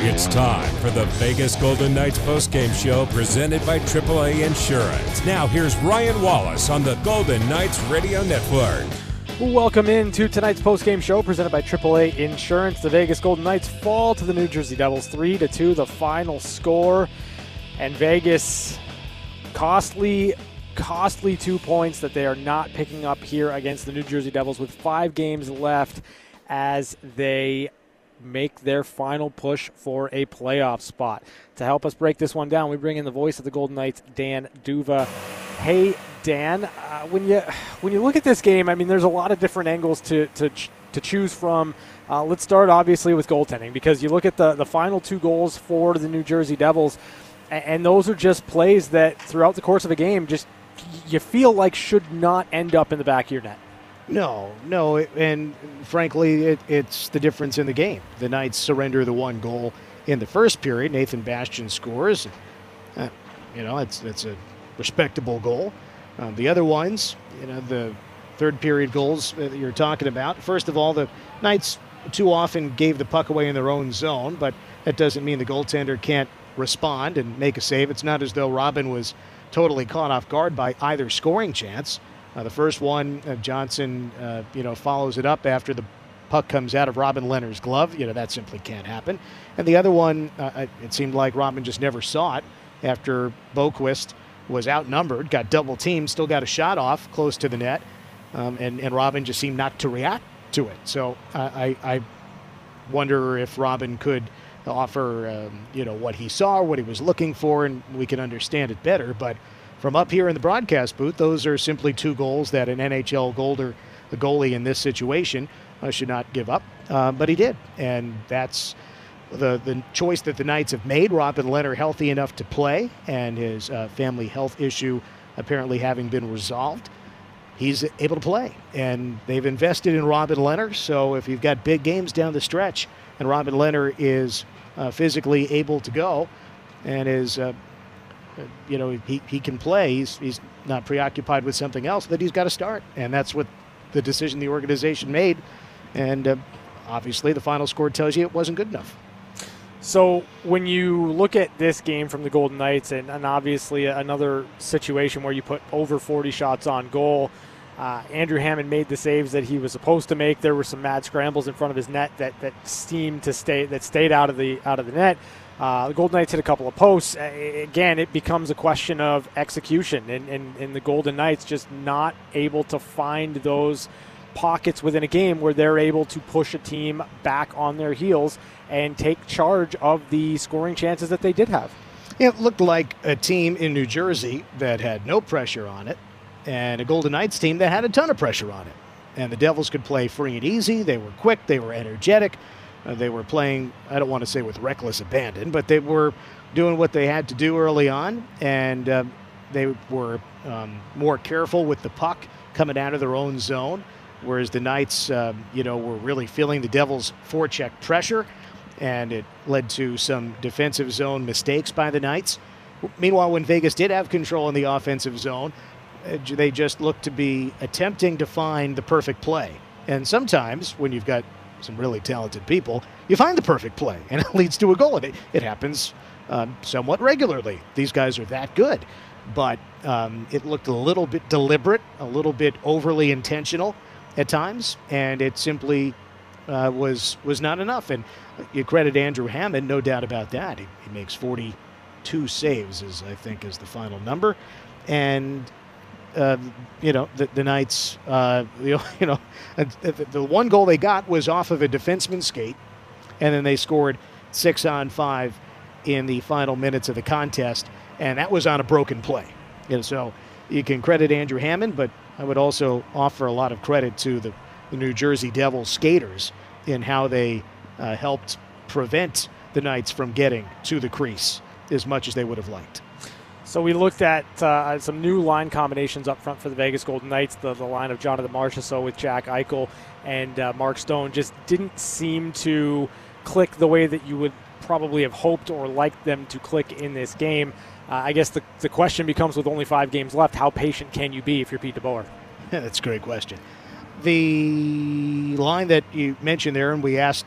It's time for the Vegas Golden Knights postgame show presented by AAA Insurance. Now, here's Ryan Wallace on the Golden Knights Radio Network. Welcome in to tonight's postgame show presented by AAA Insurance. The Vegas Golden Knights fall to the New Jersey Devils 3 to 2, the final score. And Vegas costly costly 2 points that they are not picking up here against the New Jersey Devils with 5 games left as they make their final push for a playoff spot. To help us break this one down, we bring in the voice of the Golden Knights, Dan D'Uva. Hey, Dan, uh, when you when you look at this game, I mean, there's a lot of different angles to to, to choose from. Uh, let's start obviously with goaltending because you look at the the final two goals for the New Jersey Devils, and, and those are just plays that throughout the course of a game, just you feel like should not end up in the back of your net. No, no, and frankly, it, it's the difference in the game. The Knights surrender the one goal in the first period. Nathan Bastian scores. Uh, you know, it's it's a respectable goal. Um, the other ones, you know, the third period goals that you're talking about. First of all, the Knights too often gave the puck away in their own zone, but that doesn't mean the goaltender can't respond and make a save. It's not as though Robin was totally caught off guard by either scoring chance. Uh, the first one, uh, Johnsson, uh, you know, follows it up after the puck comes out of Robin Lehner's glove. You know, that simply can't happen. And the other one, uh, it seemed like Robin just never saw it after Boqvist was outnumbered, got double teamed, still got a shot off close to the net, um, and, and Robin just seemed not to react to it. So I, I wonder if Robin could offer, um, you know, what he saw, what he was looking for, and we can understand it better. But from up here in the broadcast booth, those are simply two goals that an NHL golder, the goalie in this situation, uh, should not give up. Uh, but he did, and that's the the choice that the Knights have made. Robin Lehner healthy enough to play, and his uh, family health issue apparently having been resolved. He's able to play, and they've invested in Robin Lehner. So if you've got big games down the stretch, and Robin Lehner is uh, physically able to go, and is uh, you know, he, he can play. He's, he's not preoccupied with something else, that he's got to start. And that's what the decision the organization made. And uh, obviously, the final score tells you it wasn't good enough. So when you look at this game from the Golden Knights, and, and obviously another situation where you put over 40 shots on goal, uh, Andrew Hammond made the saves that he was supposed to make. There were some mad scrambles in front of his net that, that seemed to stay that stayed out of the out of the net. Uh, the Golden Knights hit a couple of posts. Again, it becomes a question of execution, and, and, and the Golden Knights just not able to find those pockets within a game where they're able to push a team back on their heels and take charge of the scoring chances that they did have. It looked like a team in New Jersey that had no pressure on it, and a Golden Knights team that had a ton of pressure on it. And the Devils could play free and easy. They were quick, they were energetic. Uh, they were playing, I don't want to say with reckless abandon, but they were doing what they had to do early on, and uh, they were um, more careful with the puck coming out of their own zone. Whereas the Knights, um, you know, were really feeling the Devils' forecheck pressure, and it led to some defensive zone mistakes by the Knights. Meanwhile, when Vegas did have control in the offensive zone, uh, they just looked to be attempting to find the perfect play. And sometimes, when you've got some really talented people, you find the perfect play and it leads to a goal. And it, it happens um, somewhat regularly. These guys are that good. But um, it looked a little bit deliberate, a little bit overly intentional at times, and it simply uh, was was not enough. And you credit Andrew Hammond, no doubt about that. He, he makes 42 saves, is I think is the final number, and uh, you know, the, the Knights, uh, you know, the, the one goal they got was off of a defenseman skate, and then they scored six on five in the final minutes of the contest, and that was on a broken play. And so you can credit Andrew Hammond, but I would also offer a lot of credit to the, the New Jersey Devils skaters in how they uh, helped prevent the Knights from getting to the crease as much as they would have liked. So we looked at uh, some new line combinations up front for the Vegas Golden Knights. The, the line of Jonathan Marchessault with Jack Eichel and uh, Mark Stone just didn't seem to click the way that you would probably have hoped or liked them to click in this game. Uh, I guess the, the question becomes with only five games left, how patient can you be if you're Pete DeBoer? Yeah, that's a great question. The line that you mentioned there, and we asked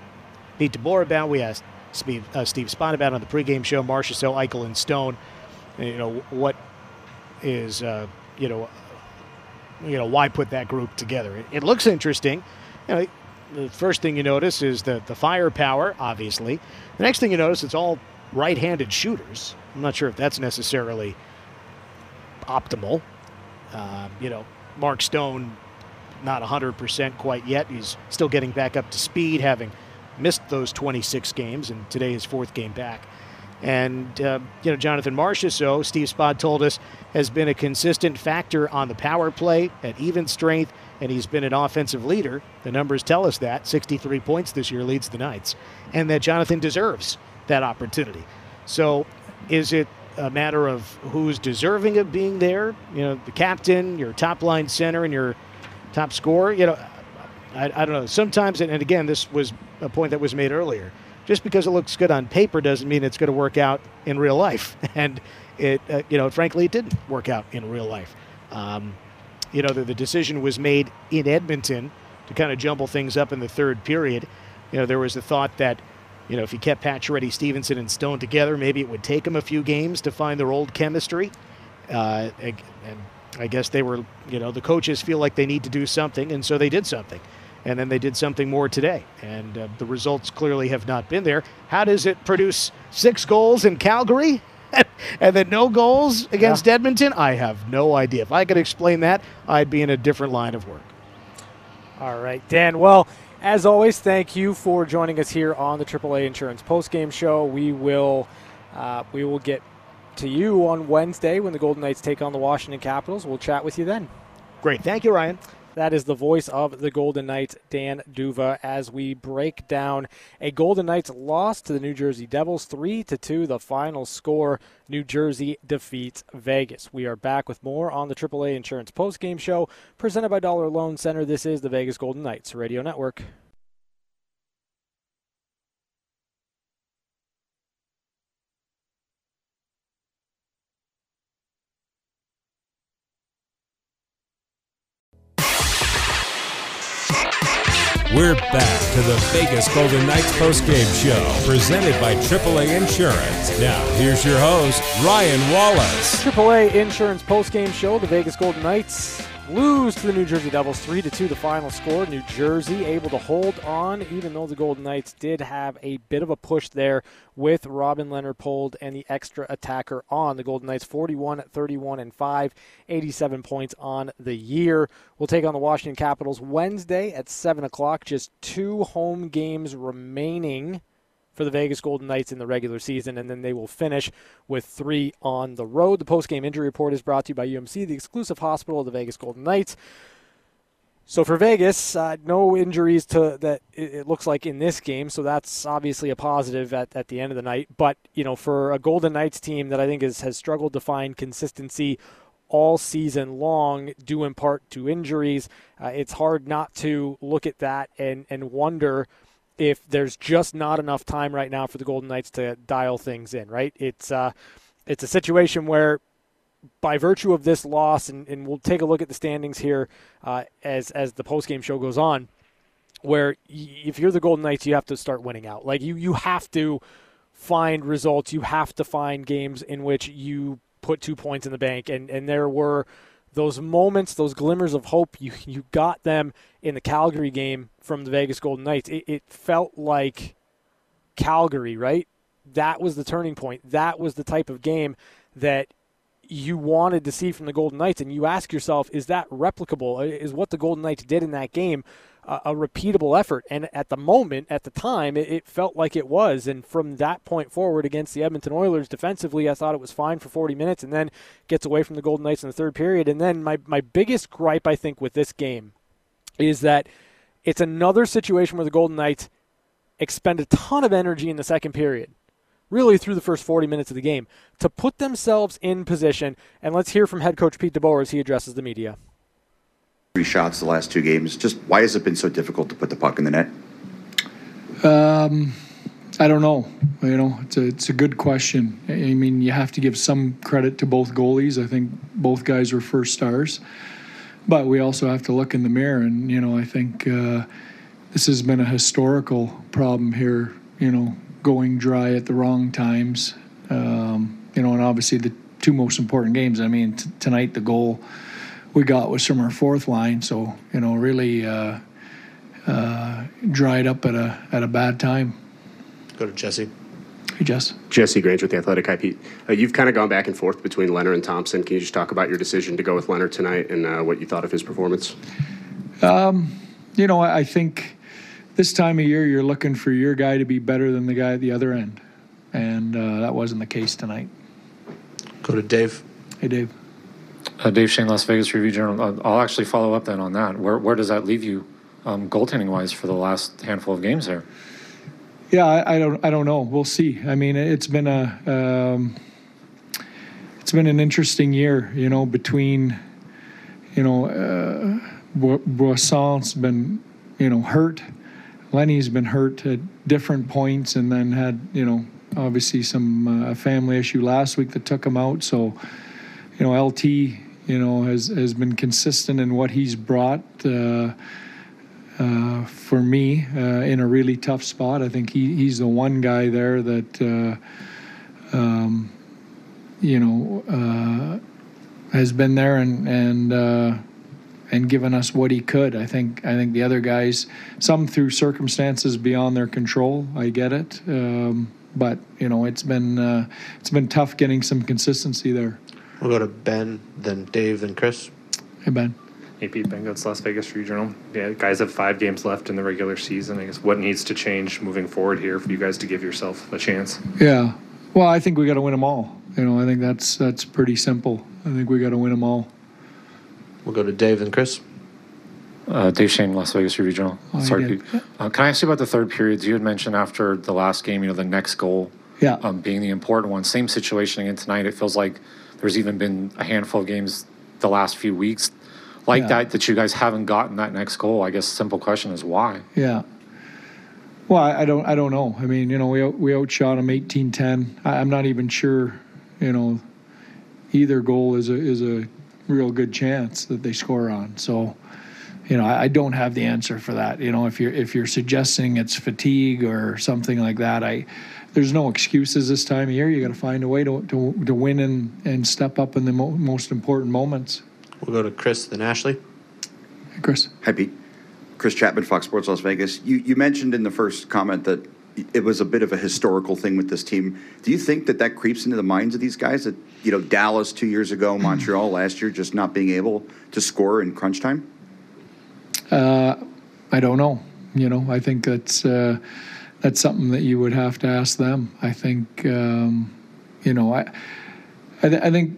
Pete DeBoer about, we asked Steve, uh, Steve Spott about on the pregame show. Marchessault, Eichel, and Stone. You know what is uh, you know you know why put that group together? It, it looks interesting. You know, the first thing you notice is the the firepower. Obviously, the next thing you notice it's all right-handed shooters. I'm not sure if that's necessarily optimal. Uh, you know, Mark Stone, not 100% quite yet. He's still getting back up to speed, having missed those 26 games, and today is fourth game back. And, uh, you know, Jonathan Marchessault, Steve Spott told us, has been a consistent factor on the power play at even strength, and he's been an offensive leader. The numbers tell us that 63 points this year leads the Knights, and that Jonathan deserves that opportunity. So, is it a matter of who's deserving of being there? You know, the captain, your top line center, and your top scorer. You know, I, I don't know. Sometimes, and again, this was a point that was made earlier. Just because it looks good on paper doesn't mean it's going to work out in real life. And it, uh, you know, frankly, it didn't work out in real life. Um, you know, the, the decision was made in Edmonton to kind of jumble things up in the third period. You know, there was a thought that you know, if you kept Pacioretty, Stephenson, and Stone together, maybe it would take them a few games to find their old chemistry. Uh, and I guess they were, you know, the coaches feel like they need to do something, and so they did something. And then they did something more today. And uh, the results clearly have not been there. How does it produce six goals in Calgary? and then no goals against yeah. Edmonton? I have no idea. If I could explain that, I'd be in a different line of work. All right, Dan. Well, as always, thank you for joining us here on the AAA Insurance Postgame Show. We will uh, we will get to you on Wednesday when the Golden Knights take on the Washington Capitals. We'll chat with you then. Great. Thank you, Ryan. That is the voice of the Golden Knights, Dan D'Uva, as we break down a Golden Knights loss to the New Jersey Devils, three to two. The final score: New Jersey defeats Vegas. We are back with more on the AAA Insurance Post Game Show, presented by Dollar Loan Center. This is the Vegas Golden Knights Radio Network. We're back to the Vegas Golden Knights postgame show presented by AAA Insurance. Now, here's your host, Ryan Wallace. AAA Insurance postgame show. The Vegas Golden Knights lose to the New Jersey Devils 3 to 2 the final score. New Jersey able to hold on even though the Golden Knights did have a bit of a push there with Robin Lehner pulled and the extra attacker on. The Golden Knights 41 31 and 5, 87 points on the year. We'll take on the Washington Capitals Wednesday at 7 o'clock. Just two home games remaining for the Vegas Golden Knights in the regular season, and then they will finish with three on the road. The post-game injury report is brought to you by UMC, the exclusive hospital of the Vegas Golden Knights. So for Vegas, uh, no injuries to that it looks like in this game, so that's obviously a positive at, at the end of the night. But you know, for a Golden Knights team that I think is, has struggled to find consistency all season long, due in part to injuries, uh, it's hard not to look at that and and wonder if there's just not enough time right now for the Golden Knights to dial things in, right? It's uh, it's a situation where, by virtue of this loss, and, and we'll take a look at the standings here uh, as as the post game show goes on, where if you're the Golden Knights, you have to start winning out. Like you you have to find results. You have to find games in which you put two points in the bank, and and there were those moments, those glimmers of hope, you you got them in the Calgary game from the Vegas Golden Knights. It, it, felt like Calgary, right? That was the turning point. That was the type of game that you wanted to see from the Golden Knights, and you ask yourself, is that replicable? Uh, is what the Golden Knights did in that game a, repeatable effort. And at the moment, at the time, it, it, felt like it was. And from that point forward against the Edmonton Oilers defensively, I thought it was fine for 40 minutes and then gets away from the Golden Knights in the third period. And then my, my biggest gripe, I think, with this game is that it's another situation where the Golden Knights expend a ton of energy in the second period really through the first 40 minutes of the game to put themselves in position. And let's hear from head coach Pete DeBoer as he addresses the media. Three shots the last two games. Just why has it been so difficult to put the puck in the net? Um, I don't know. You know, it's a it's a good question. I mean, you have to give some credit to both goalies. I think both guys were first stars, but we also have to look in the mirror. And you know, I think uh, this has been a historical problem here. You know, going dry at the wrong times. Um, you know, and obviously the two most important games. I mean, t- tonight the goal we got was from our fourth line, so you know, really uh, uh, dried up at a at a bad time. Go to Jesse. Hey, Jess. Jesse Granger with the Athletic Hi Pete. Uh, you've kind of gone back and forth between Lehner and Thompson. Can you just talk about your decision to go with Lehner tonight and uh, what you thought of his performance? You know, I I think this time of year you're looking for your guy to be better than the guy at the other end, and uh, that wasn't the case tonight. Go to Dave. Hey, Dave. Uh, Dave Schoen, Las Vegas Review Journal. Uh, I'll actually follow up then on that. Where where does that leave you, um, goaltending wise, for the last handful of games there? Yeah, I, I don't. I don't know. We'll see. I mean, it's been a. Um, it's been an interesting year. You know, between, you know, uh, Bo- Boisson's been, you know, hurt. Lenny's been hurt at different points, and then had, you know, obviously some uh, family issue last week that took him out. So, you know, LT, you know, has has been consistent in what he's brought. Uh, uh, for me uh, in a really tough spot. I think he, he's the one guy there that, uh, um, you know, uh, has been there and and uh, and given us what he could. I think I think the other guys, some through circumstances beyond their control. I get it, um, but you know, it's been uh, it's been tough getting some consistency there. We'll go to Ben, then Dave, then Chris. Hey Ben. Hey Pete Ben Gotz, Las Vegas Review Journal. Yeah, guys have five games left in the regular season. I guess what needs to change moving forward here for you guys to give yourself a chance? Yeah. Well, I think we got to win them all. You know, I think that's that's pretty simple. I think we got to win them all. We'll go to Dave, and Chris. Uh, Dave Schoen, Las Vegas Review Journal. Oh, Sorry, did. Pete. Uh, can I ask you about the third periods? You had mentioned after the last game, you know, the next goal Yeah. um, being the important one. Same situation again tonight. It feels like there's even been a handful of games the last few weeks like Yeah. that that you guys haven't gotten that next goal. I guess simple question is why. Yeah. Well, I, I don't. I don't know. I mean, you know, we we outshot them 18-10. I, I'm not even sure. You know, either goal is a is a real good chance that they score on. So, you know, I, I don't have the answer for that. You know, if you're if you're suggesting it's fatigue or something like that, I there's no excuses this time of year. You got to find a way to, to to win and and step up in the mo- most important moments. We'll go to Chris, then Ashley. Hey, Chris. Hi, Pete. Chris Chapman, Fox Sports Las Vegas. You, you mentioned in the first comment that it was a bit of a historical thing with this team. Do you think that that creeps into the minds of these guys that, you know, Dallas two years ago, mm-hmm. Montreal last year, just not being able to score in crunch time? I don't know. You know, I think that's uh, that's something that you would have to ask them. I think, um, you know, I I, th- I think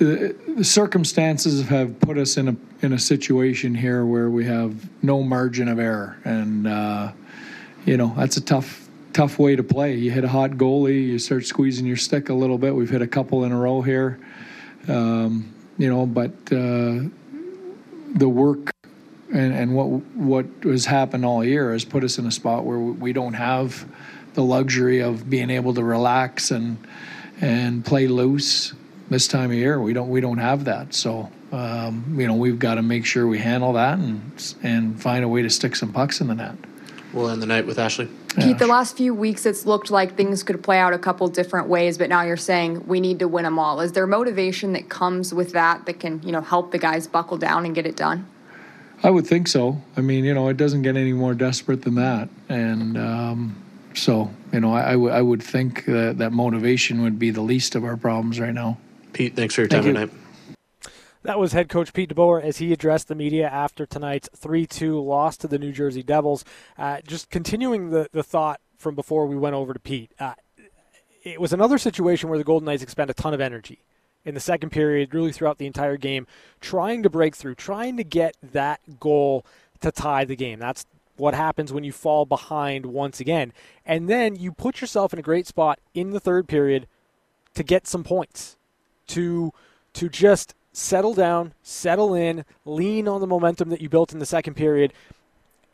uh, the circumstances have put us in a in a situation here where we have no margin of error, and uh, you know that's a tough tough way to play. You hit a hot goalie, you start squeezing your stick a little bit. We've hit a couple in a row here, um, you know, but uh, the work and, and what what has happened all year has put us in a spot where we don't have the luxury of being able to relax and and play loose this time of year. We don't we don't have that. So um, you know we've got to make sure we handle that and and find a way to stick some pucks in the net. We'll end the night with Ashley. Pete, the last few weeks it's looked like things could play out a couple different ways, but now you're saying we need to win them all. Is there motivation that comes with that that can, you know, help the guys buckle down and get it done? I would think so. I mean, you know, it doesn't get any more desperate than that. And um, so, you know, I, I would- think that, that motivation would be the least of our problems right now. Pete, thanks for your Thank time you. tonight. That was head coach Pete DeBoer as he addressed the media after tonight's 3 2 loss to the New Jersey Devils. Uh, just continuing the, the thought from before we went over to Pete, uh, it was another situation where the Golden Knights expend a ton of energy in the second period, really throughout the entire game, trying to break through, trying to get that goal to tie the game. That's what happens when you fall behind once again. And then you put yourself in a great spot in the third period to get some points, to to just settle down, settle in, lean on the momentum that you built in the second period,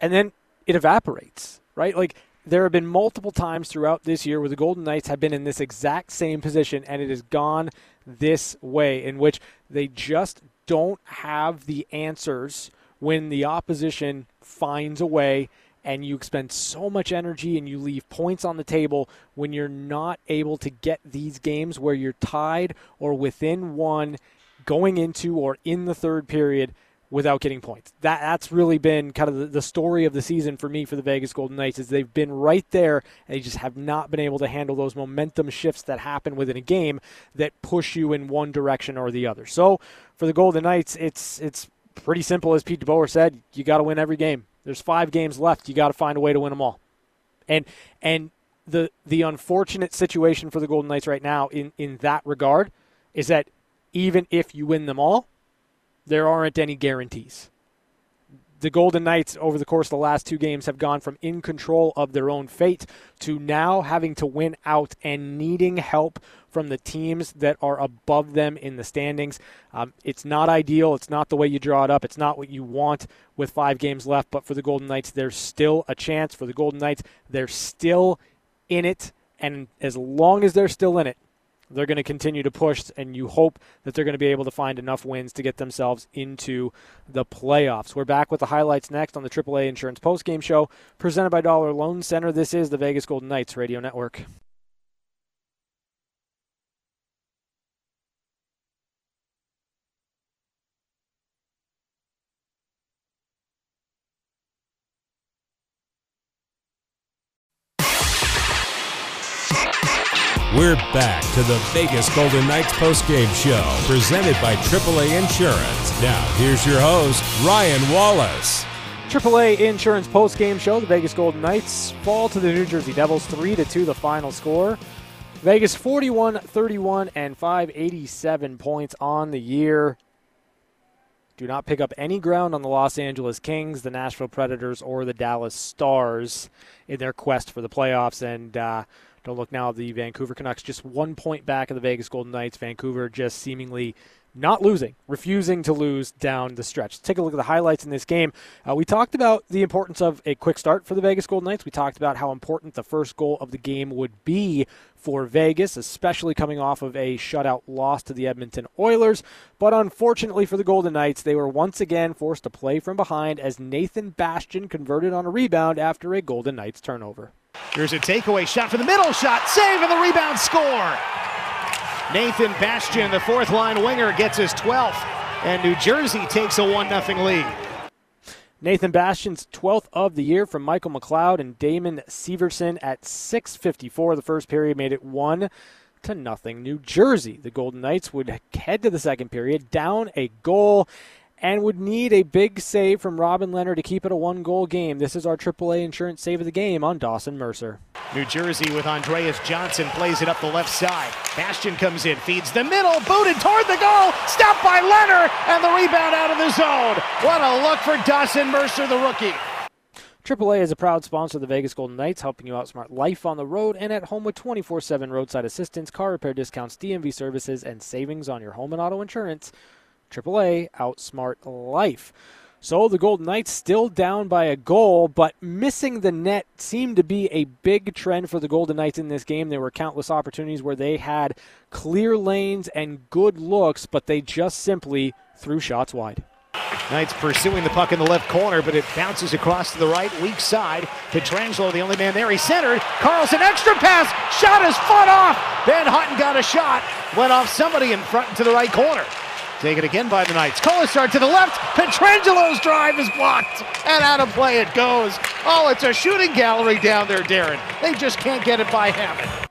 and then it evaporates, right? Like there have been multiple times throughout this year where the Golden Knights have been in this exact same position and it has gone this way in which they just don't have the answers when the opposition finds a way and you expend so much energy and you leave points on the table when you're not able to get these games where you're tied or within one going into or in the third period without getting points. That that's really been kind of the, the, story of the season for me for the Vegas Golden Knights is they've been right there and they just have not been able to handle those momentum shifts that happen within a game that push you in one direction or the other. So for the Golden Knights, it's it's pretty simple as Pete DeBoer said, you got to win every game. There's 5 games left, you got to find a way to win them all. And and the the unfortunate situation for the Golden Knights right now in in that regard is that even if you win them all, there aren't any guarantees. The Golden Knights, over the course of the last two games, have gone from in control of their own fate to now having to win out and needing help from the teams that are above them in the standings. Um, it's not ideal. It's not the way you draw it up. It's not what you want with five games left. But for the Golden Knights, there's still a chance. For the Golden Knights, they're still in it. And as long as they're still in it, they're going to continue to push, and you hope that they're going to be able to find enough wins to get themselves into the playoffs. We're back with the highlights next on the AAA Insurance Postgame Show, presented by Dollar Loan Center. This is the Vegas Golden Knights Radio Network. We're back to the Vegas Golden Knights postgame show, presented by AAA Insurance. Now, here's your host, Ryan Wallace. AAA Insurance postgame show. The Vegas Golden Knights fall to the New Jersey Devils 3 to 2, the final score. Vegas 41 31 and 587 points on the year. Do not pick up any ground on the Los Angeles Kings, the Nashville Predators, or the Dallas Stars in their quest for the playoffs. And, uh, don't look now. The Vancouver Canucks just one point back of the Vegas Golden Knights. Vancouver just seemingly not losing, refusing to lose down the stretch. Let's take a look at the highlights in this game. Uh, we talked about the importance of a quick start for the Vegas Golden Knights. We talked about how important the first goal of the game would be for Vegas, especially coming off of a shutout loss to the Edmonton Oilers. But unfortunately for the Golden Knights, they were once again forced to play from behind as Nathan Bastian converted on a rebound after a Golden Knights turnover. Here's a takeaway shot for the middle shot. Save and the rebound score. Nathan Bastian, the fourth line winger, gets his 12th, and New Jersey takes a 1 0 lead. Nathan Bastian's 12th of the year from Michael McLeod and Damon Severson at 6:54. The first period made it one to nothing. New Jersey, the Golden Knights would head to the second period down a goal and would need a big save from Robin Lehner to keep it a one goal game. This is our AAA insurance save of the game on Dawson Mercer. New Jersey with Andreas Johnsson plays it up the left side. Bastian comes in, feeds the middle, booted toward the goal, stopped by Lehner, and the rebound out of the zone. What a look for Dawson Mercer, the rookie. AAA is a proud sponsor of the Vegas Golden Knights, helping you outsmart life on the road and at home with 24 7 roadside assistance, car repair discounts, DMV services, and savings on your home and auto insurance. AAA outsmart life. So the Golden Knights still down by a goal, but missing the net seemed to be a big trend for the Golden Knights in this game. There were countless opportunities where they had clear lanes and good looks, but they just simply threw shots wide. Knights pursuing the puck in the left corner, but it bounces across to the right, weak side. Pietrangelo, the only man there. He centered. Carlson, extra pass. Shot his foot off. Ben Hutton got a shot. Went off somebody in front to the right corner. Taken again by the Knights. Kolesar to the left. Pietrangelo's drive is blocked. And out of play it goes. Oh, it's a shooting gallery down there, Darren. They just can't get it by Hammond.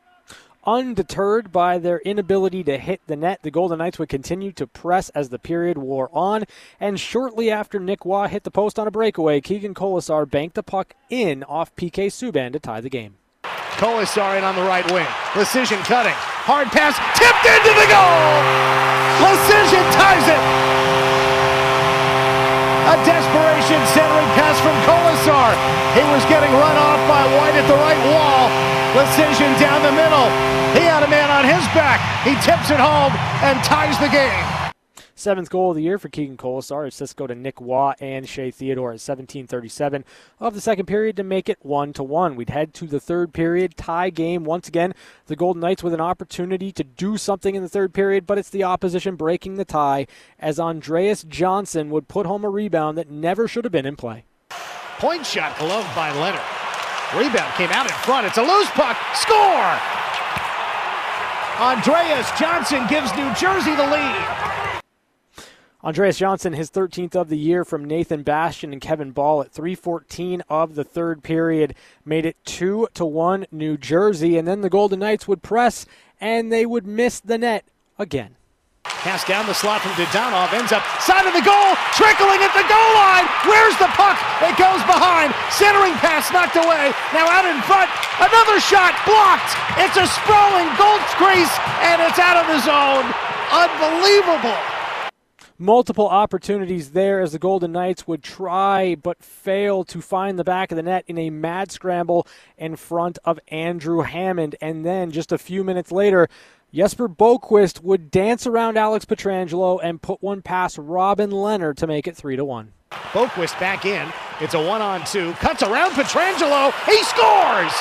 Undeterred by their inability to hit the net, the Golden Knights would continue to press as the period wore on. And shortly after Nick Roy hit the post on a breakaway, Keegan Kolesar banked the puck in off PK Subban to tie the game. Kolesar in on the right wing. Decision cutting. Hard pass. Tipped into the goal. Lecision ties it. A desperation centering pass from Kolesar. He was getting run off by White at the right wall. Lecision down the middle. He had a man on his back. He tips it home and ties the game. Seventh goal of the year for Keegan Kolesar. Assists go to Nick Roy and Shea Theodore at 17:37 of the second period to make it one to one. We'd head to the third period tie game once again. The Golden Knights with an opportunity to do something in the third period, but it's the opposition breaking the tie as Andreas Johnsson would put home a rebound that never should have been in play. Point shot gloved by Lehner. Rebound came out in front. It's a loose puck. Score! Andreas Johnsson gives New Jersey the lead. Andreas Johnsson, his 13th of the year from Nathan Bastian and Kevin Bahl at 3:14 of the third period, made it two to one New Jersey, and then the Golden Knights would press and they would miss the net again. Pass down the slot from Dadonov, ends up side of the goal, trickling at the goal line. Where's the puck? It goes behind. Centering pass knocked away. Now out in front. Another shot blocked. It's a sprawling goal crease, and it's out of the zone. Unbelievable. Multiple opportunities there as the Golden Knights would try but fail to find the back of the net in a mad scramble in front of Andrew Hammond. And then just a few minutes later, Jesper Boqvist would dance around Alex Pietrangelo and put one past Robin Lehner to make it 3 to 1. Boqvist back in. It's a one on two. Cuts around Pietrangelo. He scores!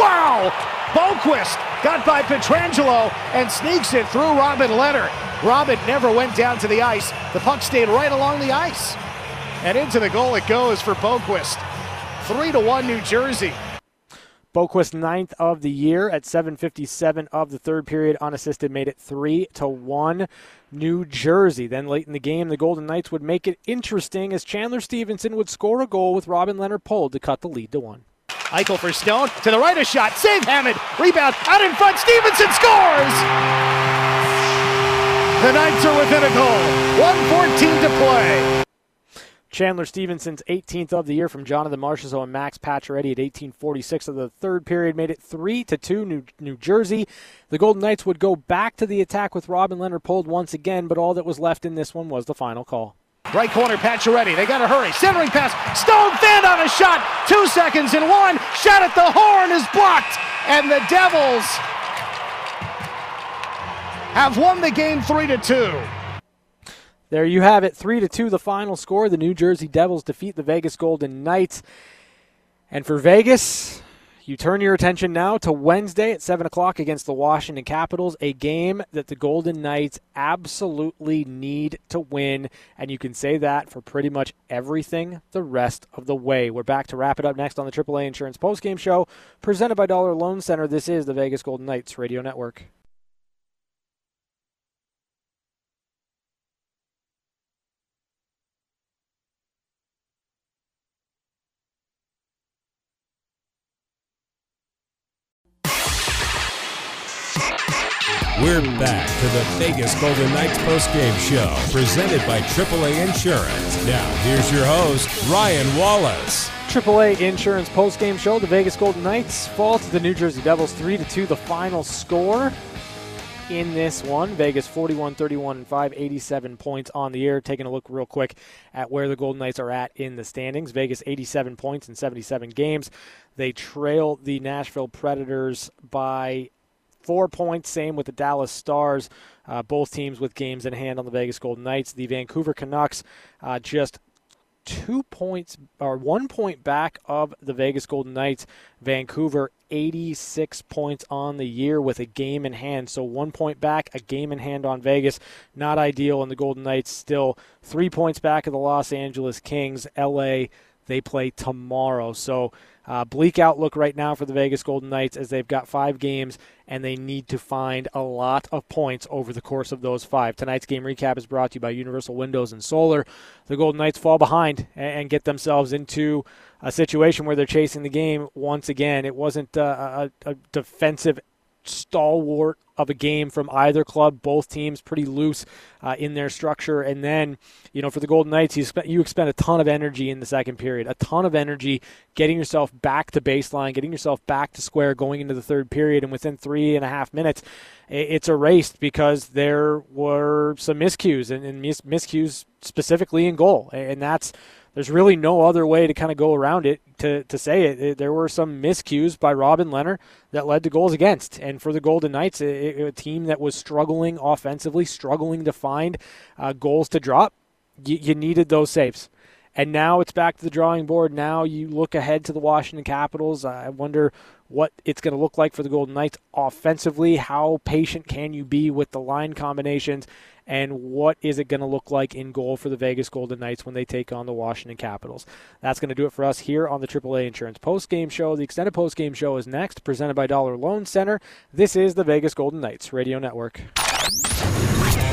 Wow! Boqvist got by Pietrangelo and sneaks it through Robin Lehner. Robin never went down to the ice. The puck stayed right along the ice. And into the goal it goes for Boqvist. 3 to 1 New Jersey. Boqvist ninth of the year at 7:57 of the third period, unassisted, made it three to one. New Jersey. Then late in the game, the Golden Knights would make it interesting as Chandler Stephenson would score a goal with Robin Lehner pulled to cut the lead to one. Eichel for Stone to the right a shot. Save Hammond. Rebound out in front. Stephenson scores. The Knights are within a goal. 114 to play. Chandler Stephenson's 18th of the year from Jonathan Marchessault and Max Pacioretty at 18:46 of the third period made it three to two New, New Jersey. The Golden Knights would go back to the attack with Robin Lehner pulled once again, but all that was left in this one was the final call. Right corner, Pacioretty. They got to hurry. Centering pass. Stone fan on a shot. Two seconds and one. Shot at the horn is blocked, and the Devils have won the game three to two. There you have it, three to two, the final score. The New Jersey Devils defeat the Vegas Golden Knights. And for Vegas, you turn your attention now to Wednesday at 7 o'clock against the Washington Capitals, a game that the Golden Knights absolutely need to win. And you can say that for pretty much everything the rest of the way. We're back to wrap it up next on the AAA Insurance Postgame Show, presented by Dollar Loan Center. This is the Vegas Golden Knights Radio Network. We're back to the Vegas Golden Knights postgame show, presented by AAA Insurance. Now, here's your host, Ryan Wallace. AAA Insurance postgame show. The Vegas Golden Knights fall to the New Jersey Devils 3 to 2, the final score in this one. Vegas 41 31 and 5, 87 points on the year. Taking a look real quick at where the Golden Knights are at in the standings. Vegas 87 points in 77 games. They trail the Nashville Predators by four points. Same with the Dallas Stars. Uh, both teams with games in hand on the Vegas Golden Knights. The Vancouver Canucks uh, just two points or one point back of the Vegas Golden Knights. Vancouver 86 points on the year with a game in hand. So one point back, a game in hand on Vegas. Not ideal. And the Golden Knights still three points back of the Los Angeles Kings. LA, they play tomorrow. So uh, bleak outlook right now for the Vegas Golden Knights as they've got five games and they need to find a lot of points over the course of those five. Tonight's game recap is brought to you by Universal Windows and Solar. The Golden Knights fall behind and get themselves into a situation where they're chasing the game once again. It wasn't uh, a, a defensive stalwart of a game from either club. Both teams pretty loose uh, in their structure. And then, you know, for the Golden Knights, you spent you expend a ton of energy in the second period, a ton of energy getting yourself back to baseline, getting yourself back to square going into the third period. And within three and a half minutes, it's erased because there were some miscues and, and mis- miscues specifically in goal. And that's there's really no other way to kind of go around it to, to say it. it. There were some miscues by Robin Lehner that led to goals against. And for the Golden Knights, a, a team that was struggling offensively, struggling to find uh, goals to drop, you, you needed those saves. And now it's back to the drawing board. Now you look ahead to the Washington Capitals. I wonder what it's going to look like for the Golden Knights offensively. How patient can you be with the line combinations? And what is it going to look like in goal for the Vegas Golden Knights when they take on the Washington Capitals? That's going to do it for us here on the AAA Insurance Post Game Show. The extended post game show is next, presented by Dollar Loan Center. This is the Vegas Golden Knights Radio Network.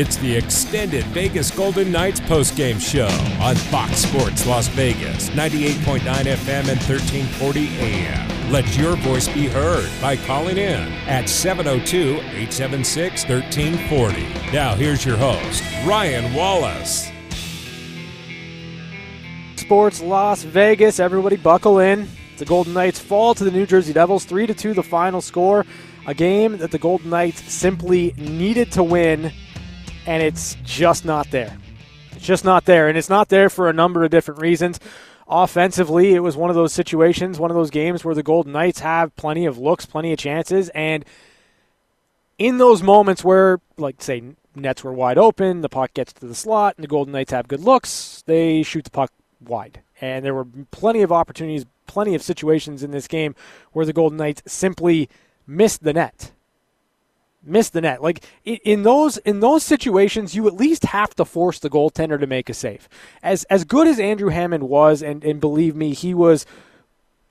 It's the extended Vegas Golden Knights postgame show on Fox Sports Las Vegas, 98.9 FM and 1340 AM. Let your voice be heard by calling in at 702 876 1340. Now, here's your host, Ryan Wallace. Sports Las Vegas. Everybody buckle in. The Golden Knights fall to the New Jersey Devils 3 to 2 the final score. A game that the Golden Knights simply needed to win and it's just not there. It's just not there, and it's not there for a number of different reasons. Offensively, it was one of those situations, one of those games where the Golden Knights have plenty of looks, plenty of chances, and in those moments where, like, say, nets were wide open, the puck gets to the slot, and the Golden Knights have good looks, they shoot the puck wide. And there were plenty of opportunities, plenty of situations in this game where the Golden Knights simply missed the net miss the net. Like in those in those situations, you at least have to force the goaltender to make a save. As as good as Andrew Hammond was, and and believe me, he was.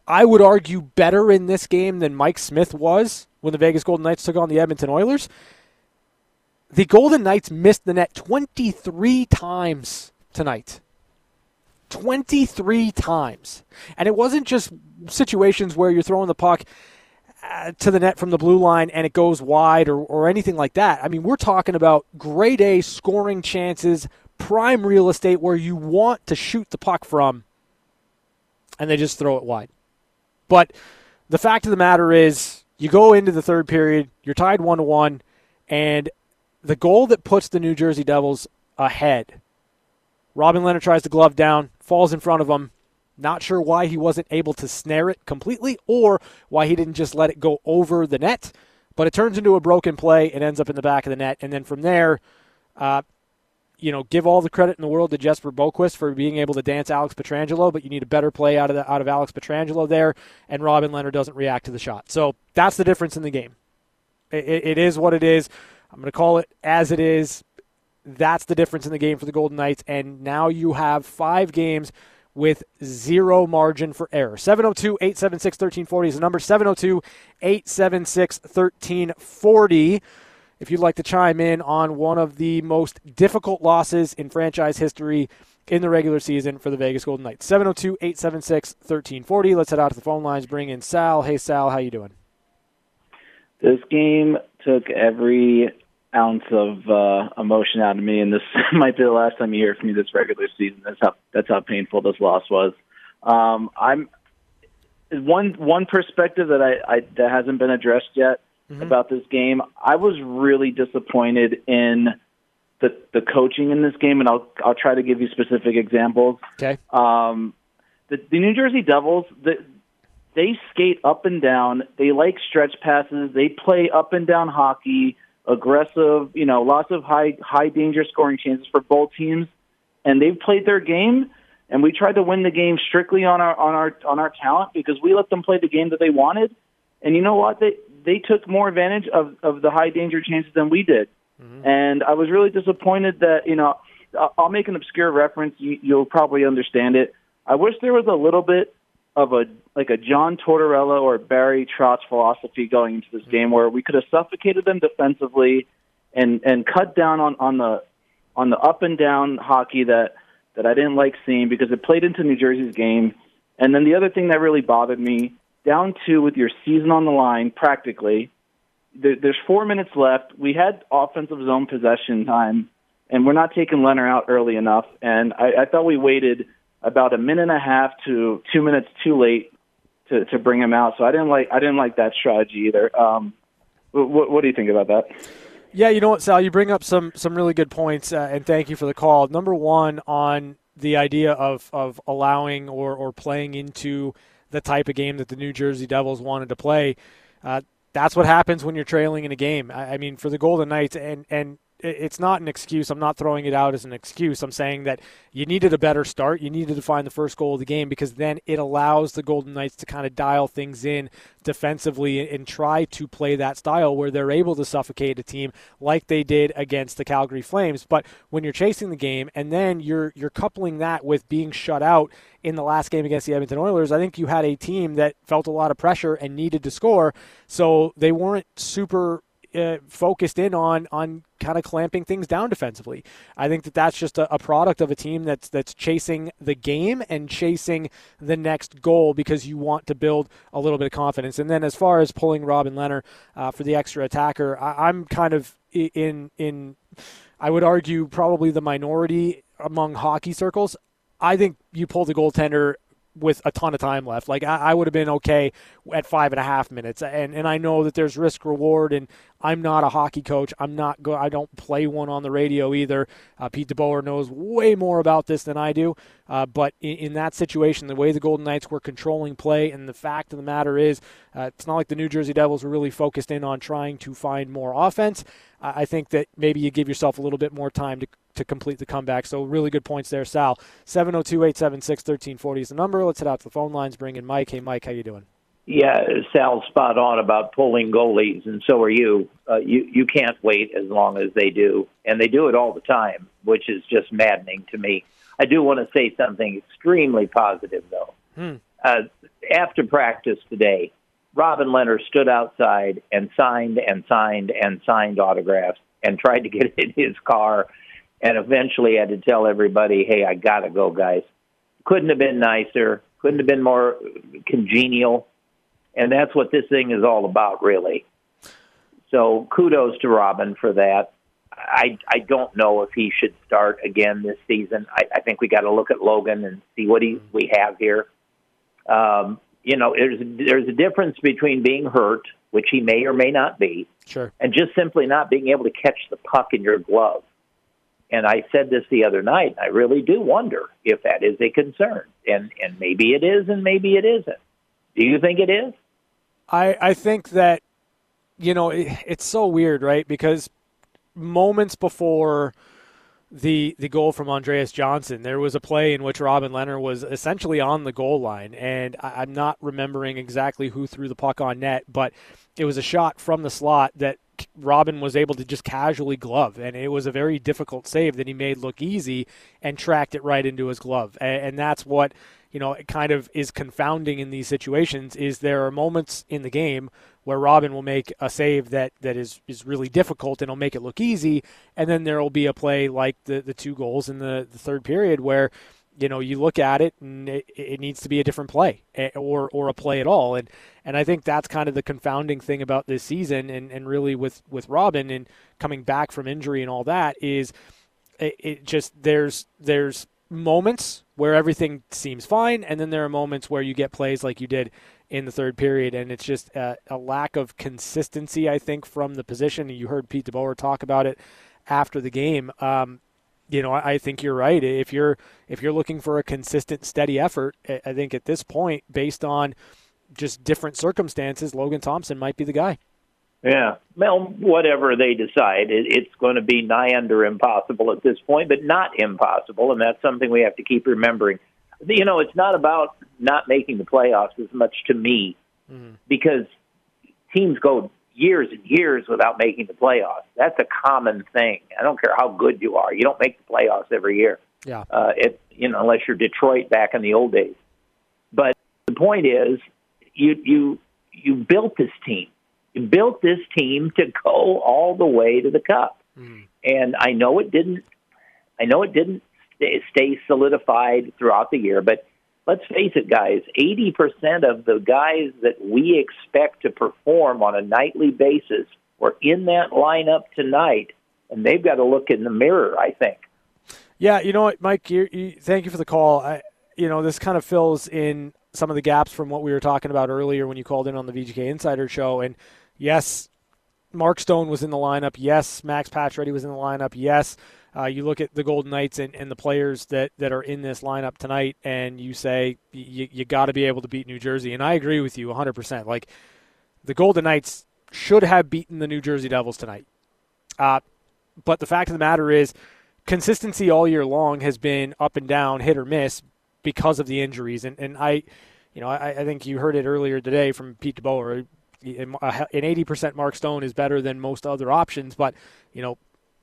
I would argue better in this game than Mike Smith was when the Vegas Golden Knights took on the Edmonton Oilers. The Golden Knights missed the net 23 times tonight. 23 times. And it wasn't just situations where you're throwing the puck to the net from the blue line and it goes wide or, or anything like that. I mean, we're talking about grade A scoring chances, prime real estate where you want to shoot the puck from, and they just throw it wide. But the fact of the matter is, you go into the third period, you're tied one to one, and the goal that puts the New Jersey Devils ahead. Robin Lehner tries to glove down, falls in front of him, not sure why he wasn't able to snare it completely or why he didn't just let it go over the net. But it turns into a broken play. and ends up in the back of the net. And then from there, uh, you know, give all the credit in the world to Jesper Boqvist for being able to dance Alex Pietrangelo, but you need a better play out of the, out of Alex Pietrangelo there, and Robin Lehner doesn't react to the shot. So that's the difference in the game. it, it is what it is. I'm going to call it as it is. That's the difference in the game for the Golden Knights, and now you have five games with zero margin for error. 702 876 1340 is the number 702 876 1340. If you'd like to chime in on one of the most difficult losses in franchise history in the regular season for the Vegas Golden Knights. 702 876 1340. Let's head out to the phone lines, bring in Sal. Hey, Sal, how you doing? This game took every ounce of uh, emotion out of me, and this might be the last time you hear from me this regular season. That's how that's how painful this loss was. Um, I'm one one perspective that I, I that hasn't been addressed yet mm-hmm. about this game. I was really disappointed in the the coaching in this game, and I'll I'll try to give you specific examples. Okay. Um, the, the New Jersey Devils, the, they skate up and down. They like stretch passes. They play up and down hockey aggressive, you know, lots of high high danger scoring chances for both teams, and they've played their game. And we tried to win the game strictly on our on our on our talent because we let them play the game that they wanted. And you know what? They they took more advantage of of the high danger chances than we did. Mm-hmm. And I was really disappointed that you know I'll make an obscure reference. You, you'll probably understand it. I wish there was a little bit of a like a John Tortorella or Barry Trotz philosophy going into this mm-hmm. game, where we could have suffocated them defensively and and cut down on on the on the up and down hockey that that I didn't like seeing because it played into New Jersey's game. And then the other thing that really bothered me, down two with your season on the line, practically. There, there's four minutes left. We had offensive zone possession time, and we're not taking Lehner out early enough. And I, I thought we waited about a minute and a half to two minutes too late to, to bring him out. So I didn't like I didn't like that strategy either. Um, what, what do you think about that? Yeah, you know what, Sal, you bring up some some really good points, uh, and thank you for the call. Number one on the idea of of allowing or or playing into the type of game that the New Jersey Devils wanted to play. Uh, that's what happens when you're trailing in a game. I, I mean, for the Golden Knights, and and it's not an excuse. I'm not throwing it out as an excuse. I'm saying that you needed a better start. You needed to find the first goal of the game because then it allows the Golden Knights to kind of dial things in defensively and try to play that style where they're able to suffocate a team like they did against the Calgary Flames. But when you're chasing the game and then you're you're coupling that with being shut out in the last game against the Edmonton Oilers, I think you had a team that felt a lot of pressure and needed to score. So they weren't super uh, focused in on on kind of clamping things down defensively. I think that that's just a, a, product of a team that's that's chasing the game and chasing the next goal because you want to build a little bit of confidence. And then as far as pulling Robin Lehner uh, for the extra attacker, I, I'm kind of in in I would argue probably the minority among hockey circles. I think you pull the goaltender with a ton of time left. Like I, I would have been okay at five and a half minutes, and and I know that there's risk reward, and I'm not a hockey coach. I'm not go. I don't play one on the radio either. Uh, Pete DeBoer knows way more about this than I do. Uh, but in, in, that situation, the way the Golden Knights were controlling play, and the fact of the matter is, uh, it's not like the New Jersey Devils were really focused in on trying to find more offense. I think that maybe you give yourself a little bit more time to to complete the comeback. So really good points there, Sal. 702-876-1340 is the number. Let's head out to the phone lines. Bring in Mike. Hey, Mike, how you doing? Yeah, Sal's spot on about pulling goalies, and so are you. Uh, you you can't wait as long as they do, and they do it all the time, which is just maddening to me. I do want to say something extremely positive, though. Hmm. Uh, after practice today, Robin Lehner stood outside and signed and signed and signed autographs and tried to get in his car and eventually had to tell everybody, "Hey, I gotta go, guys." Couldn't have been nicer. Couldn't have been more congenial, and that's what this thing is all about, really. So kudos to Robin for that. I I don't know if he should start again this season. I, I think we got to look at Logan and see what he we have here. Um, you know, there's there's a difference between being hurt, which he may or may not be, sure, and just simply not being able to catch the puck in your glove. And I said this the other night. I really do wonder if that is a concern, and and maybe it is, and maybe it isn't. Do you think it is? I I think that you know it, it's so weird, right? Because moments before the the goal from Andreas Johnsson. there was a play in which Robin Lehner was essentially on the goal line, and I, I'm not remembering exactly who threw the puck on net, but it was a shot from the slot that Robin was able to just casually glove, and it was a very difficult save that he made look easy and tracked it right into his glove. And, and that's what you know kind of is confounding in these situations. Is there are moments in the game where Robin will make a save that, that is, is really difficult and will make it look easy, and then there will be a play like the the two goals in the, the third period where you know, you look at it and it, it, needs to be a different play eh, or or a play at all. And and I think that's kind of the confounding thing about this season and, and really with, with Robin and coming back from injury and all that is it, it just there's there's moments where everything seems fine and then there are moments where you get plays like you did in the third period and it's just a, a lack of consistency I think from the position. You heard Pete DeBoer talk about it after the game. Um, you know, I think you're right. If you're if you're looking for a consistent, steady effort, I think at this point, based on just different circumstances, Logan Thompson might be the guy. Yeah, well, whatever they decide, it, it's going to be nigh under impossible at this point, but not impossible, and that's something we have to keep remembering. You know, it's not about not making the playoffs as much to me, mm. because teams go years and years without making the playoffs. That's a common thing. I don't care how good you are; you don't make the playoffs every year. Yeah. Uh, it you know unless you're Detroit back in the old days. But the point is, you you you built this team. You built this team to go all the way to the cup. Mm. And I know it didn't. I know it didn't stay solidified throughout the year, but let's face it, guys, 80% of the guys that we expect to perform on a nightly basis were in that lineup tonight, and they've got to look in the mirror, I think. Yeah, you know what, Mike, you, you, thank you for the call. I, you know, this kind of fills in some of the gaps from what we were talking about earlier when you called in on the VGK Insider Show. And yes, Mark Stone was in the lineup. Yes, Max Pacioretty was in the lineup. Yes, uh, you look at the Golden Knights and, and the players that, that are in this lineup tonight, and you say you, you got to be able to beat New Jersey. And I agree with you 100%. Like, the Golden Knights should have beaten the New Jersey Devils tonight. Uh, but the fact of the matter is, consistency all year long has been up and down, hit or miss, because of the injuries. And, and I, you know, I, I think you heard it earlier today from Pete DeBoer. An 80% Mark Stone is better than most other options, but you know,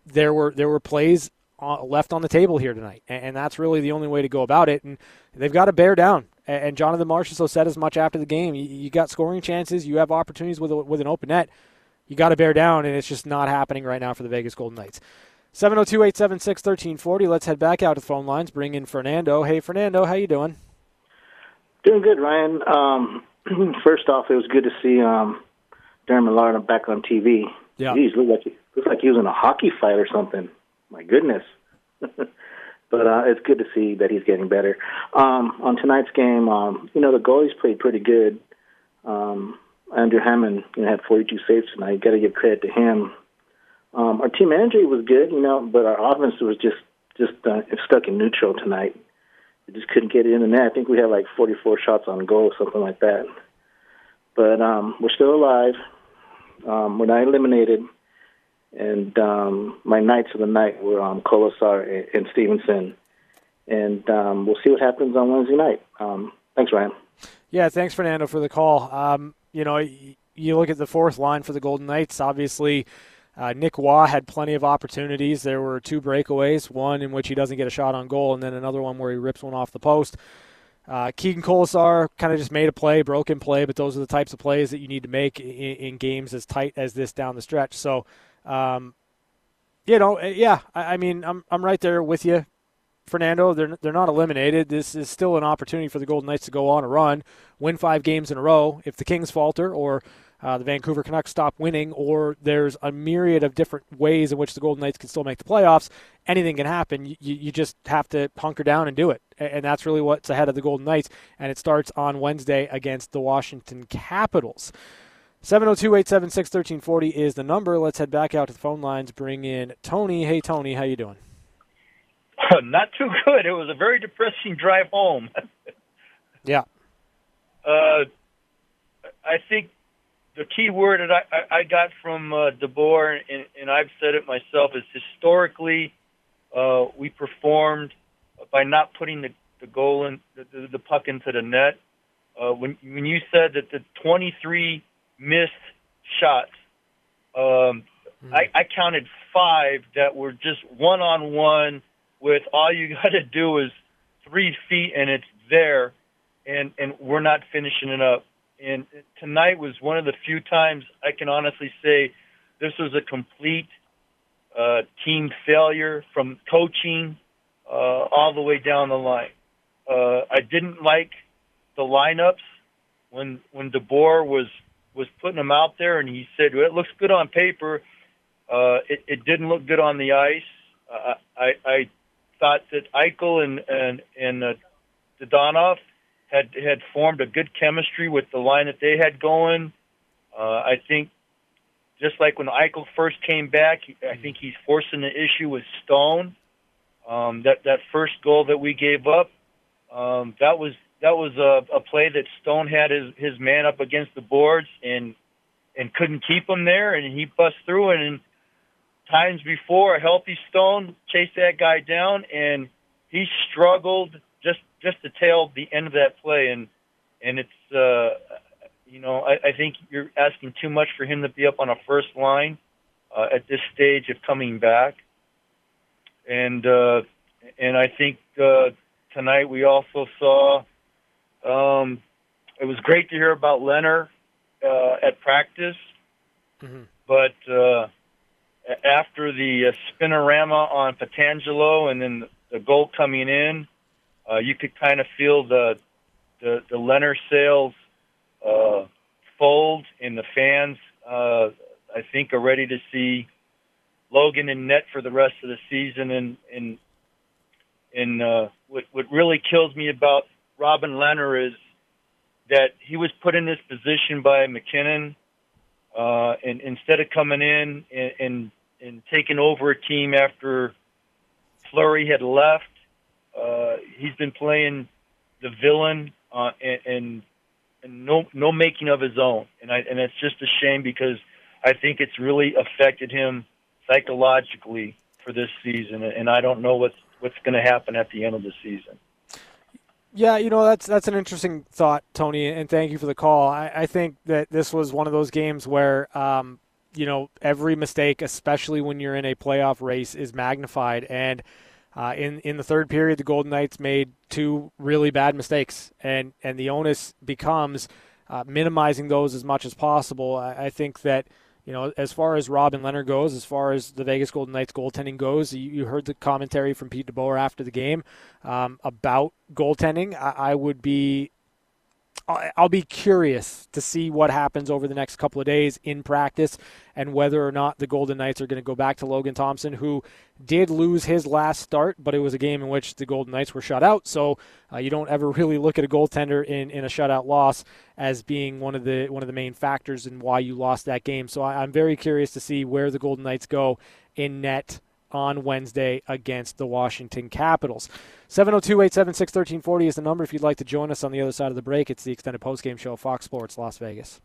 there were there were plays uh, left on the table here tonight, and, that's really the only way to go about it. And they've got to bear down. And Jonathan Marchessault said as much after the game. You, you got scoring chances, you have opportunities with a, with an open net. You got to bear down, and it's just not happening right now for the Vegas Golden Knights. 702 876 1340. Let's head back out to the phone lines. Bring in Fernando. Hey, Fernando, how you doing? Doing good, Ryan. Um, first off, it was good to see um, Darren Millard back on TV. Yeah. Jeez, looked like he, looked like he was in a hockey fight or something. My goodness. but uh, it's good to see that he's getting better. Um, on tonight's game, um, you know the goalies played pretty good. Um, Andrew Hammond you know, had 42 saves tonight. Got to give credit to him. Um, our team energy was good, you know, but our offense was just just uh, stuck in neutral tonight. We just couldn't get it in the net. I think we had like 44 shots on goal, something like that. But um, we're still alive. Um, we're not eliminated. And um, my nights of the night were um, Kolesar and, Stephenson. And um, we'll see what happens on Wednesday night. Um, thanks, Ryan. Yeah, thanks, Fernando, for the call. Um, you know, you look at the fourth line for the Golden Knights. Obviously, uh, Nick Roy had plenty of opportunities. There were two breakaways, one in which he doesn't get a shot on goal, and then another one where he rips one off the post. Uh, Keegan Kolesar kind of just made a play, broken play, but those are the types of plays that you need to make in, in games as tight as this down the stretch. So, um, you know, eh, yeah, I, I, mean, I'm I'm right there with you, Fernando. They're they're not eliminated. This is still an opportunity for the Golden Knights to go on a run, win five games in a row. If the Kings falter or uh, the Vancouver Canucks stop winning, or there's a myriad of different ways in which the Golden Knights can still make the playoffs. Anything can happen. You, you just have to hunker down and do it. And that's really what's ahead of the Golden Knights. And it starts on Wednesday against the Washington Capitals. 702 876 1340 is the number. Let's head back out to the phone lines. Bring in Tony. Hey, Tony, how you doing? Not too good. It was a very depressing drive home. yeah. Uh, I think the key word that I, I, got from uh, DeBoer, and, and I've said it myself, is historically uh, we performed by not putting the, the goal in the, the, the puck into the net. Uh, when when you said that the 23 missed shots, um, mm-hmm. I, I counted five that were just one on one with all you got to do is three feet and it's there, and and we're not finishing it up. And tonight was one of the few times I can honestly say this was a complete uh, team failure from coaching uh, all the way down the line. Uh, I didn't like the lineups when when DeBoer was was putting them out there, and he said well, it looks good on paper. Uh, it, it didn't look good on the ice. Uh, I I thought that Eichel and and and uh, Dadonov had had formed a good chemistry with the line that they had going. Uh, I think just like when Eichel first came back, I think he's forcing the issue with Stone. Um, that that first goal that we gave up, um, that was that was a, a play that Stone had his his man up against the boards and and couldn't keep him there, and he bust through it. And times before, a healthy Stone chased that guy down, and he struggled just just to tail the end of that play, and and it's uh, you know I, I think you're asking too much for him to be up on a first line uh, at this stage of coming back, and uh, and I think uh, tonight we also saw um, it was great to hear about Lehner uh, at practice, mm-hmm. but. Uh, after the uh, spinorama on Pietrangelo and then the goal coming in, uh, you could kind of feel the the, the Lehner sails uh, fold, and the fans, uh, I think, are ready to see Logan in net for the rest of the season, and and And uh, what what really kills me about Robin Lehner is that he was put in this position by McCrimmon, uh, and instead of coming in and, and and taking over a team after Fleury had left, uh, he's been playing the villain uh, and, and and no no making of his own, and I and it's just a shame because I think it's really affected him psychologically for this season, and I don't know what's what's going to happen at the end of the season. Yeah, you know that's that's an interesting thought, Tony, and thank you for the call. I, I think that this was one of those games where, um, you know, every mistake, especially when you're in a playoff race, is magnified. And uh, in in the third period, the Golden Knights made two really bad mistakes, and and the onus becomes uh, minimizing those as much as possible. I, I think that you know, as far as Robin Lehner goes, as far as the Vegas Golden Knights goaltending goes, you, you heard the commentary from Pete DeBoer after the game um, about goaltending. I, I would be I'll be curious to see what happens over the next couple of days in practice and whether or not the Golden Knights are going to go back to Logan Thompson, who did lose his last start, but it was a game in which the Golden Knights were shut out. So uh, you don't ever really look at a goaltender in, in a shutout loss as being one of the one of the main factors in why you lost that game. So I, I'm very curious to see where the Golden Knights go in net on Wednesday against the Washington Capitals. 702 876 1340 is the number if you'd like to join us on the other side of the break. It's the extended postgame show, Fox Sports Las Vegas.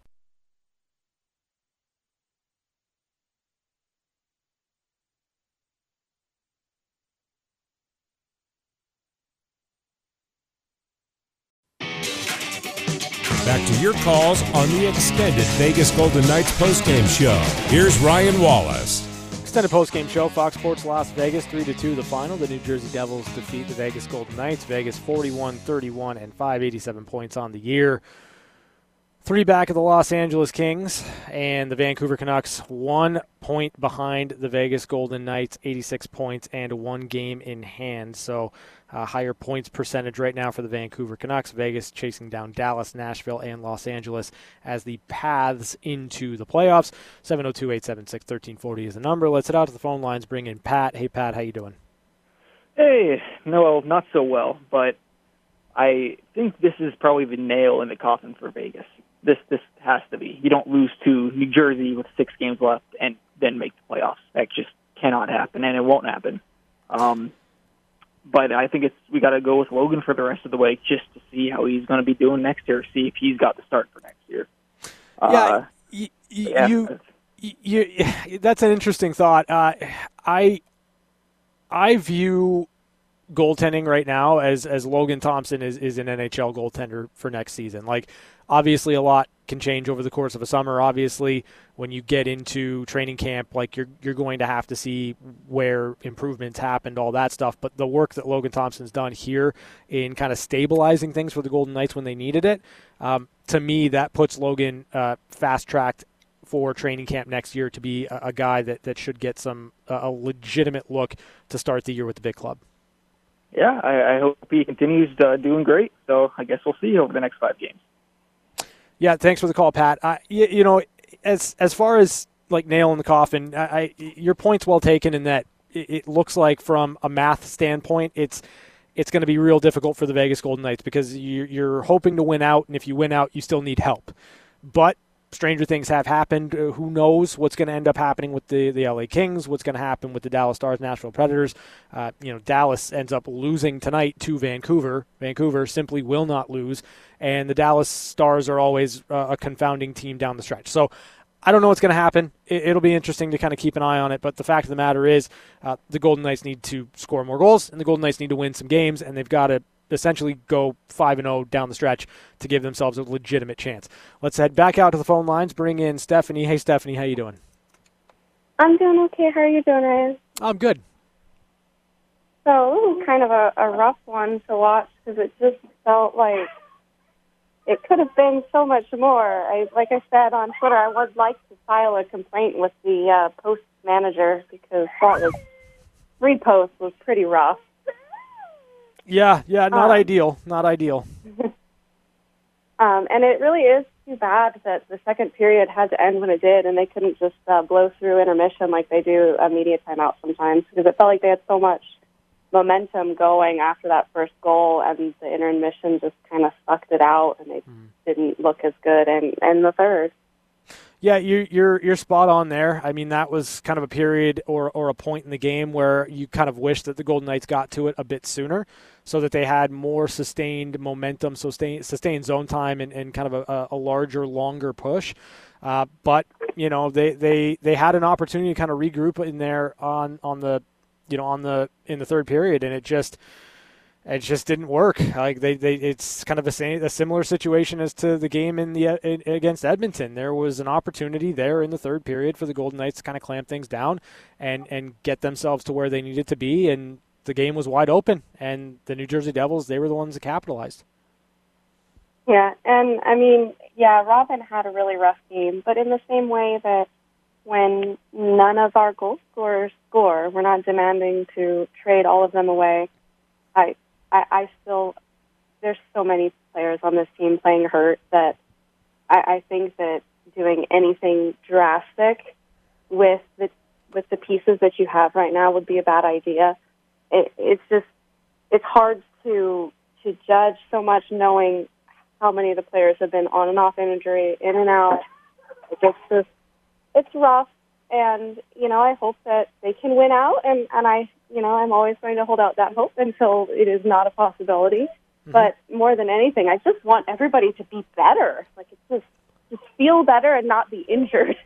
Back to your calls on the extended Vegas Golden Knights postgame show. Here's Ryan Wallace. Extended post-game show, Fox Sports Las Vegas, 3 to 2 the final. The New Jersey Devils defeat the Vegas Golden Knights. Vegas 41 31 and 587 points on the year. Three back of the Los Angeles Kings and the Vancouver Canucks, one point behind the Vegas Golden Knights, 86 points and one game in hand. So uh, higher points percentage right now for the Vancouver Canucks. Vegas chasing down Dallas, Nashville, and Los Angeles as the paths into the playoffs. 702-876-1340 is the number. Let's head out to the phone lines. Bring in Pat. Hey, Pat, how you doing? Hey, no, not so well, but I think this is probably the nail in the coffin for Vegas. This this has to be. You don't lose to New Jersey with six games left and then make the playoffs. That just cannot happen, and it won't happen. Um, but I think it's we got to go with Logan for the rest of the way just to see how he's going to be doing next year. See if he's got the start for next year. Yeah, uh, y- y- yeah. you, you, that's an interesting thought. Uh, I, I view goaltending right now as as Logan Thompson is is an NHL goaltender for next season. Like obviously a lot can change over the course of a summer. Obviously, when you get into training camp, like you're you're going to have to see where improvements happened, all that stuff. But the work that Logan Thompson's done here in kind of stabilizing things for the Golden Knights when they needed it, um, to me that puts Logan uh, fast tracked for training camp next year to be a, a guy that, that should get some a legitimate look to start the year with the big club. Yeah, I, I hope he continues uh, doing great. So I guess we'll see over the next five games. Yeah, thanks for the call, Pat. Uh, you, you, know, as as far as like nail in the coffin, I, I your point's well taken in that it, it looks like from a math standpoint, it's it's going to be real difficult for the Vegas Golden Knights because you're, you're hoping to win out, and if you win out, you still need help. But stranger things have happened. Uh, who knows what's going to end up happening with the, the LA Kings? What's going to happen with the Dallas Stars, Nashville Predators? Uh, you know, Dallas ends up losing tonight to Vancouver. Vancouver simply will not lose, and the Dallas Stars are always uh, a confounding team down the stretch. So. I don't know what's going to happen. It, will be interesting to kind of keep an eye on it. But the fact of the matter is, uh, the Golden Knights need to score more goals, and the Golden Knights need to win some games, and they've got to essentially go 5 and 0 down the stretch to give themselves a legitimate chance. Let's head back out to the phone lines, bring in Stephanie. Hey Stephanie, how you doing? I'm doing okay. How are you doing, Ryan? I'm good. So it was kind of a, a rough one to watch because it just felt like it could have been so much more. I, like I said on Twitter, I would like to file a complaint with the uh, post manager because that was three posts was pretty rough. Yeah, yeah, not um, ideal. Not ideal. um, and it really is too bad that the second period had to end when it did, and they couldn't just uh, blow through intermission like they do a media timeout sometimes because it felt like they had so much momentum going after that first goal, and the intermission just kind of sucked it out, and they didn't look as good in, in the third. Yeah, you're you're you're spot on there. I mean, that was kind of a period or or a point in the game where you kind of wish that the Golden Knights got to it a bit sooner, so that they had more sustained momentum, sustained sustained zone time, and, and kind of a, a larger, longer push. Uh, but you know, they, they they had an opportunity to kind of regroup in there on on the you know on the in the third period, and it just it just didn't work. Like they, they it's kind of a, same, a similar situation as to the game in the in, against Edmonton. There was an opportunity there in the third period for the Golden Knights to kind of clamp things down and and get themselves to where they needed to be, and the game was wide open. And the New Jersey Devils, they were the ones that capitalized. Yeah, and I mean, yeah, Robin had a really rough game, but in the same way that when none of our goal scorers score, we're not demanding to trade all of them away. I I, I still there's so many players on this team playing hurt that I, I think that doing anything drastic with the with the pieces that you have right now would be a bad idea. It, it's just it's hard to to judge so much knowing how many of the players have been on and off injury, in and out. It's just it's rough, and you know I hope that they can win out, and and I you know, I'm always going to hold out that hope until it is not a possibility. Mm-hmm. But more than anything, I just want everybody to be better. Like it's just just feel better and not be injured.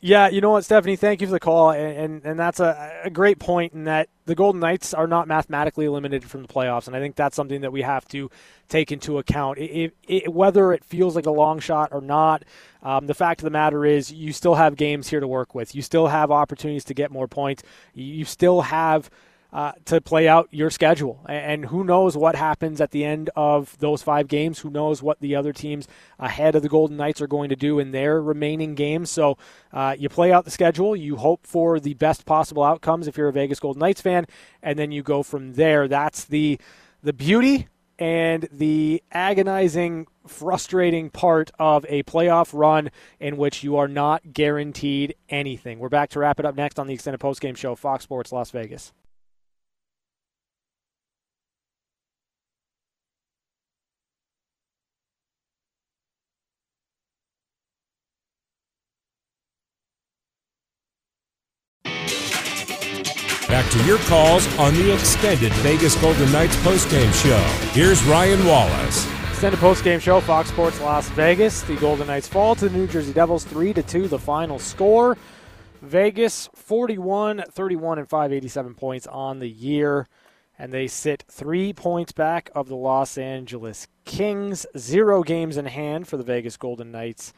Yeah, you know what, Stephanie? Thank you for the call, and and, and that's a, a great point in that the Golden Knights are not mathematically eliminated from the playoffs, and I think that's something that we have to take into account. It, it, whether it feels like a long shot or not, um, the fact of the matter is you still have games here to work with. You still have opportunities to get more points. You still have uh, to play out your schedule. And who knows what happens at the end of those five games? Who knows what the other teams ahead of the Golden Knights are going to do in their remaining games? So uh, you play out the schedule. You hope for the best possible outcomes if you're a Vegas Golden Knights fan, and then you go from there. That's the the beauty and the agonizing, frustrating part of a playoff run in which you are not guaranteed anything. We're back to wrap it up next on the extended postgame show, Fox Sports Las Vegas. Back to your calls on the extended Vegas Golden Knights postgame show. Here's Ryan Wallace. Extended postgame show, Fox Sports Las Vegas. The Golden Knights fall to the New Jersey Devils 3 to 2, the final score. Vegas 41, 31, and 587 points on the year. And they sit three points back of the Los Angeles Kings. Zero games in hand for the Vegas Golden Knights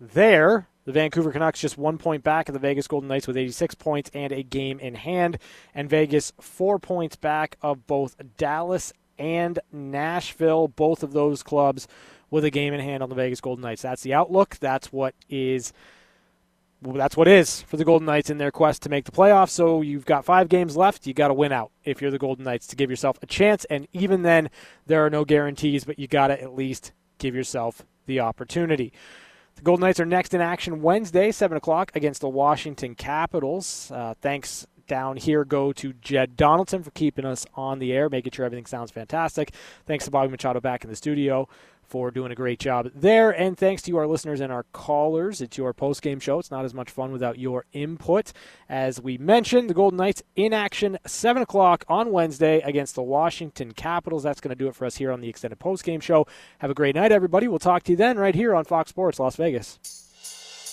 there. The Vancouver Canucks just one point back of the Vegas Golden Knights with 86 points and a game in hand. And Vegas four points back of both Dallas and Nashville, both of those clubs with a game in hand on the Vegas Golden Knights. That's the outlook. That's what is that's what is for the Golden Knights in their quest to make the playoffs. So you've got five games left. You got to win out if you're the Golden Knights to give yourself a chance. And even then, there are no guarantees, but you got to at least give yourself the opportunity. The Golden Knights are next in action Wednesday, 7 o'clock, against the Washington Capitals. Uh, thanks down here go to Jed Donaldson for keeping us on the air, making sure everything sounds fantastic. Thanks to Bobby Machado back in the studio for doing a great job there. And thanks to our listeners and our callers. It's your post game show. It's not as much fun without your input. As we mentioned, the Golden Knights in action 7 o'clock on Wednesday against the Washington Capitals. That's going to do it for us here on the extended post game show. Have a great night, everybody. We'll talk to you then right here on Fox Sports Las Vegas.